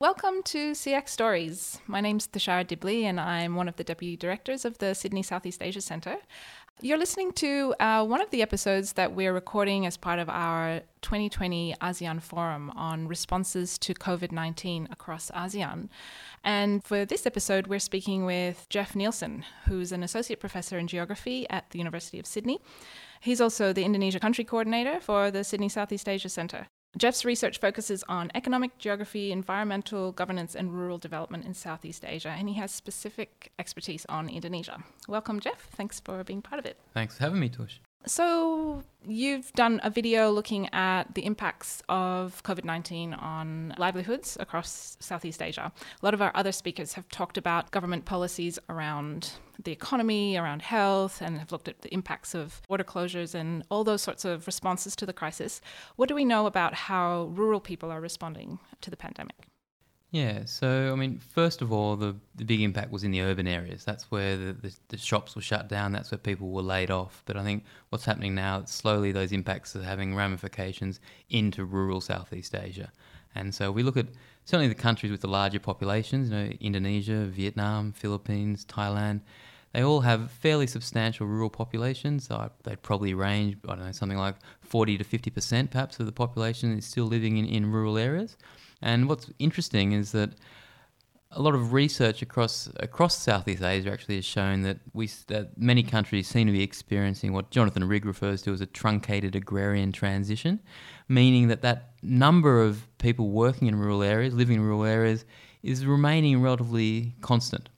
Welcome to SEAC Stories. My name's Thushara Dibley, and I'm one of the deputy directors of the Sydney Southeast Asia Centre. You're listening to uh, one of the episodes that we're recording as part of our 2020 ASEAN Forum on responses to COVID 19 across ASEAN. And for this episode, we're speaking with Jeff Neilson, who's an associate professor in geography at the University of Sydney. He's also the Indonesia country coordinator for the Sydney Southeast Asia Centre. Jeff's research focuses on economic geography, environmental governance, and rural development in Southeast Asia, and he has specific expertise on Indonesia. Welcome, Jeff. Thanks for being part of it. Thanks for having me, Tush. So, you've done a video looking at the impacts of COVID 19 on livelihoods across Southeast Asia. A lot of our other speakers have talked about government policies around the economy, around health, and have looked at the impacts of border closures and all those sorts of responses to the crisis. What do we know about how rural people are responding to the pandemic? Yeah, so I mean, first of all, the, the big impact was in the urban areas. That's where the, the, the, shops were shut down. That's where people were laid off. But I think what's happening now, slowly those impacts are having ramifications into rural Southeast Asia. And so we look at certainly the countries with the larger populations, you know, Indonesia, Vietnam, Philippines, Thailand. They all have fairly substantial rural populations. Uh, they'd probably range, I don't know, something like 40 to 50% perhaps of the population is still living in, in rural areas. And what's interesting is that a lot of research across across Southeast Asia actually has shown that we that many countries seem to be experiencing what Jonathan Rigg refers to as a truncated agrarian transition, meaning that that number of people working in rural areas, living in rural areas, is remaining relatively constant.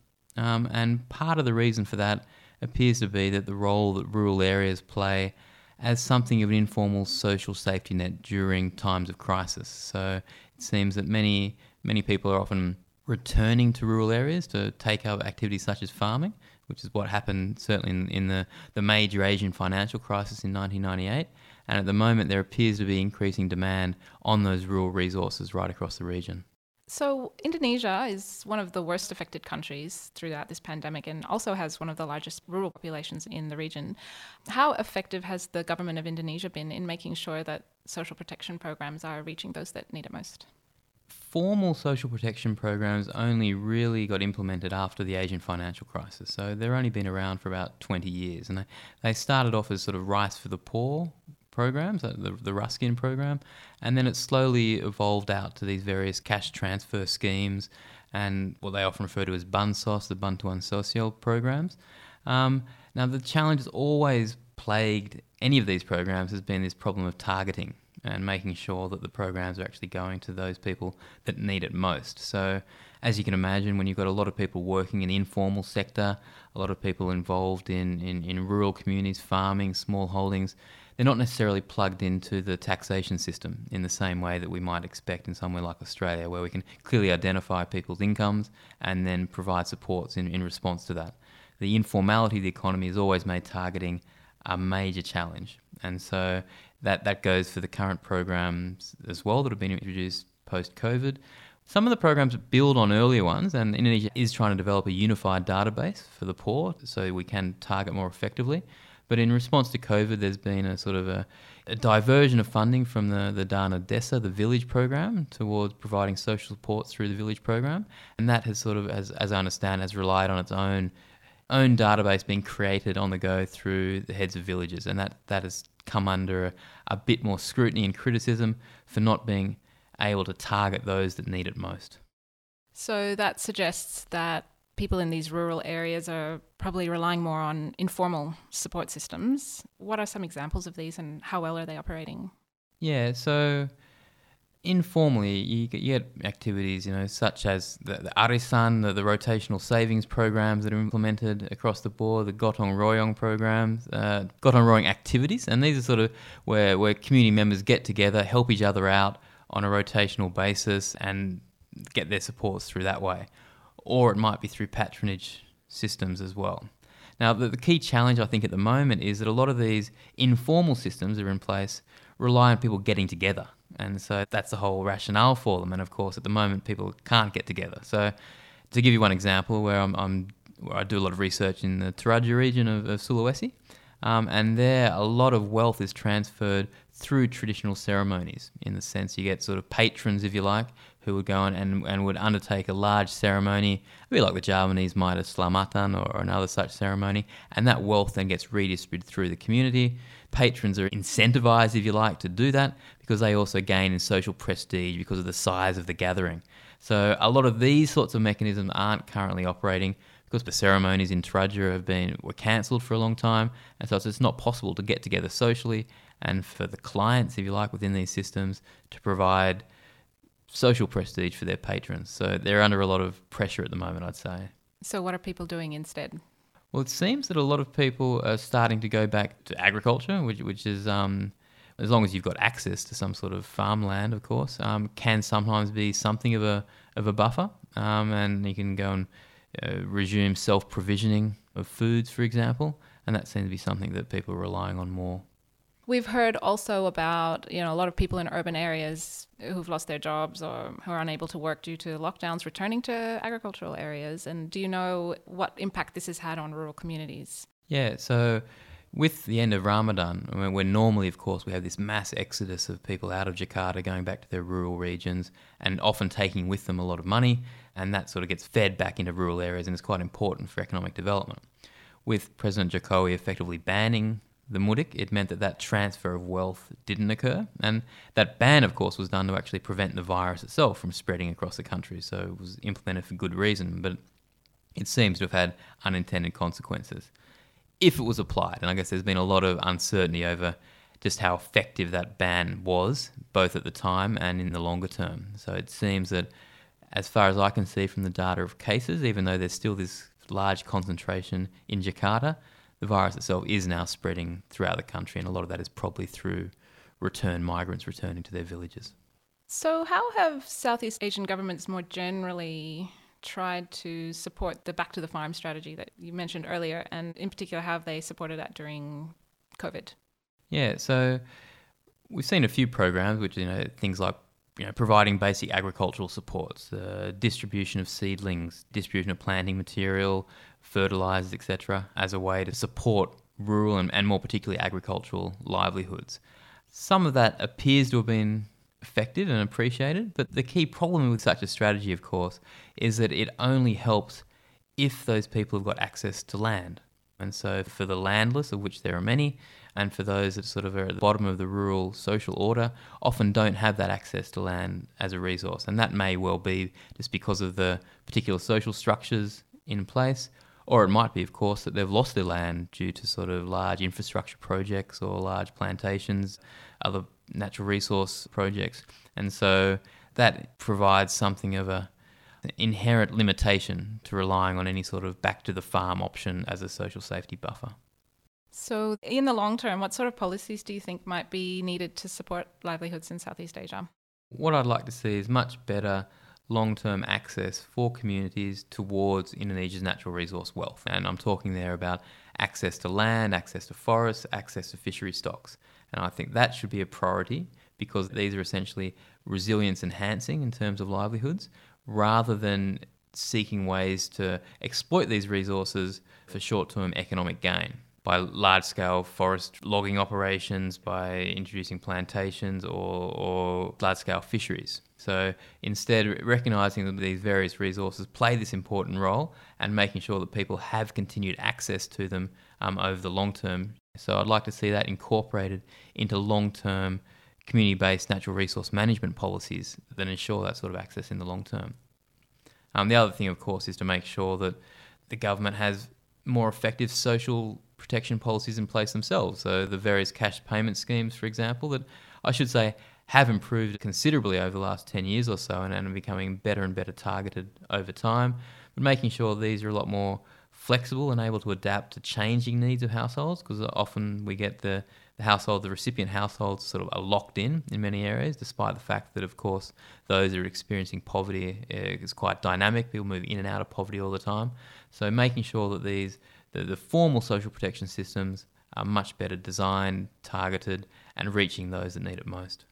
Um, and part of the reason for that appears to be that the role that rural areas play as something of an informal social safety net during times of crisis. So it seems that many many people are often returning to rural areas to take up activities such as farming, which is what happened certainly in, in the, the major Asian financial crisis in 1998. And at the moment, there appears to be increasing demand on those rural resources right across the region. So, Indonesia is one of the worst affected countries throughout this pandemic and also has one of the largest rural populations in the region. How effective has the government of Indonesia been in making sure that social protection programs are reaching those that need it most? Formal social protection programs only really got implemented after the Asian financial crisis. So they've only been around for about 20 years. And they, they started off as sort of rice for the poor programs, the, the Raskin program, and then it slowly evolved out to these various cash transfer schemes and what they often refer to as Bansos, the Bantuan Sosial programs. Um, now, the challenge has always plagued any of these programs has been this problem of targeting and making sure that the programs are actually going to those people that need it most. So, as you can imagine, when you've got a lot of people working in the informal sector, a lot of people involved in, in, in rural communities, farming, small holdings, they're not necessarily plugged into the taxation system in the same way that we might expect in somewhere like Australia, where we can clearly identify people's incomes and then provide supports in, in response to that. The informality of the economy has always made targeting a major challenge. And so that, that goes for the current programs as well that have been introduced post COVID. Some of the programs build on earlier ones, and Indonesia is trying to develop a unified database for the poor so we can target more effectively. But in response to COVID, there's been a sort of a, a diversion of funding from the, the Dana Desa, the village program, towards providing social support through the village program. And that has sort of, as, as I understand, has relied on its own own database being created on the go through the heads of villages. And that, that has come under a, a bit more scrutiny and criticism for not being able to target those that need it most. So that suggests that people in these rural areas are probably relying more on informal support systems. What are some examples of these and how well are they operating? Yeah, so informally, you get, you get activities, you know, such as the, the Arisan, the, the, rotational savings programs that are implemented across the board, the Gotong Royong programs, uh, Gotong Royong activities, and these are sort of where, where community members get together, help each other out on a rotational basis, and get their supports through that way or it might be through patronage systems as well. Now, the, the, key challenge I think at the moment is that a lot of these informal systems that are in place rely on people getting together. And so that's the whole rationale for them. And of course, at the moment, people can't get together. So, to give you one example, where, I'm, I'm where I do a lot of research in the Toraja region of, of Sulawesi, um, and there a lot of wealth is transferred through traditional ceremonies, in the sense you get sort of patrons, if you like, who would go on and, and would undertake a large ceremony, a bit like the Javanese Mitre Slametan or, or another such ceremony, and that wealth then gets redistributed through the community. Patrons are incentivized, if you like, to do that because they also gain in social prestige because of the size of the gathering. So a lot of these sorts of mechanisms aren't currently operating because the ceremonies in Toraja have been were cancelled for a long time, and so it's not possible to get together socially and for the clients, if you like, within these systems to provide social prestige for their patrons. So they're under a lot of pressure at the moment, I'd say. So, what are people doing instead? Well, it seems that a lot of people are starting to go back to agriculture, which, which is, um, as long as you've got access to some sort of farmland, of course, um, can sometimes be something of a of a buffer, um, and you can go and uh, resume self provisioning of foods, for example, and that seems to be something that people are relying on more. We've heard also about you know a lot of people in urban areas who've lost their jobs or who are unable to work due to lockdowns returning to agricultural areas. And do you know what impact this has had on rural communities? Yeah, so with the end of Ramadan, I mean, when normally, of course, we have this mass exodus of people out of Jakarta going back to their rural regions and often taking with them a lot of money, and that sort of gets fed back into rural areas and is quite important for economic development. With President Jokowi effectively banning the mudik, it meant that that transfer of wealth didn't occur. And that ban, of course, was done to actually prevent the virus itself from spreading across the country. So it was implemented for good reason, but it seems to have had unintended consequences if it was applied. And I guess there's been a lot of uncertainty over just how effective that ban was, both at the time and in the longer term. So it seems that, as far as I can see from the data of cases, even though there's still this large concentration in Jakarta, the virus itself is now spreading throughout the country, and a lot of that is probably through return migrants returning to their villages. So, how have Southeast Asian governments more generally tried to support the back to the farm strategy that you mentioned earlier, and in particular, how have they supported that during COVID? Yeah, so we've seen a few programs, which you know things like you know providing basic agricultural supports, uh, distribution of seedlings, distribution of planting material, fertilizers, etc., as a way to support rural and, and more particularly agricultural livelihoods. Some of that appears to have been effective and appreciated. But the key problem with such a strategy, of course, is that it only helps if those people have got access to land. And so, for the landless, of which there are many, and for those that sort of are at the bottom of the rural social order, often don't have that access to land as a resource. And that may well be just because of the particular social structures in place, or it might be, of course, that they've lost their land due to sort of large infrastructure projects or large plantations, other natural resource projects. And so that provides something of a inherent limitation to relying on any sort of back to the farm option as a social safety buffer. So, in the long term, what sort of policies do you think might be needed to support livelihoods in Southeast Asia? What I'd like to see is much better long term access for communities towards Indonesia's natural resource wealth. And I'm talking there about access to land, access to forests, access to fishery stocks. And I think that should be a priority because these are essentially resilience enhancing in terms of livelihoods rather than seeking ways to exploit these resources for short term economic gain by large scale forest logging operations, by introducing plantations or, or large scale fisheries. So instead, recognizing that these various resources play this important role and making sure that people have continued access to them um, over the long term. So I'd like to see that incorporated into long term community based natural resource management policies that ensure that sort of access in the long term. Um, the other thing, of course, is to make sure that the government has more effective social protection policies in place themselves. So the various cash payment schemes, for example, that I should say have improved considerably over the last 10 years or so and, and are becoming better and better targeted over time, but making sure these are a lot more flexible and able to adapt to changing needs of households because often we get the, the household, the recipient households sort of are locked in in many areas, despite the fact that, of course, those who are experiencing poverty eh, is quite dynamic. People move in and out of poverty all the time. So making sure that these the, the formal social protection systems are much better designed, targeted, and reaching those that need it most.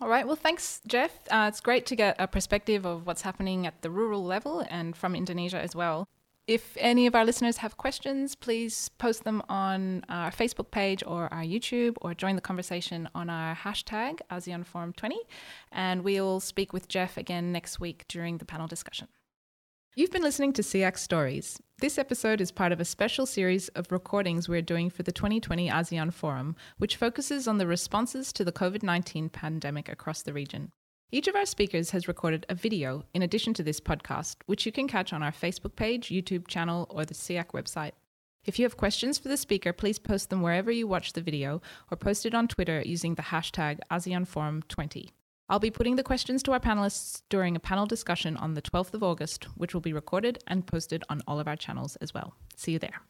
All right. Well, thanks, Jeff. Uh, it's great to get a perspective of what's happening at the rural level and from Indonesia as well. If any of our listeners have questions, please post them on our Facebook page or our YouTube or join the conversation on our hashtag ASEANForum20. And we'll speak with Jeff again next week during the panel discussion. You've been listening to SEAC Stories. This episode is part of a special series of recordings we're doing for the 2020 ASEAN Forum, which focuses on the responses to the COVID 19 pandemic across the region. Each of our speakers has recorded a video in addition to this podcast, which you can catch on our Facebook page, YouTube channel, or the SEAC website. If you have questions for the speaker, please post them wherever you watch the video or post it on Twitter using the hashtag ASEANForum20. I'll be putting the questions to our panelists during a panel discussion on the 12th of August, which will be recorded and posted on all of our channels as well. See you there.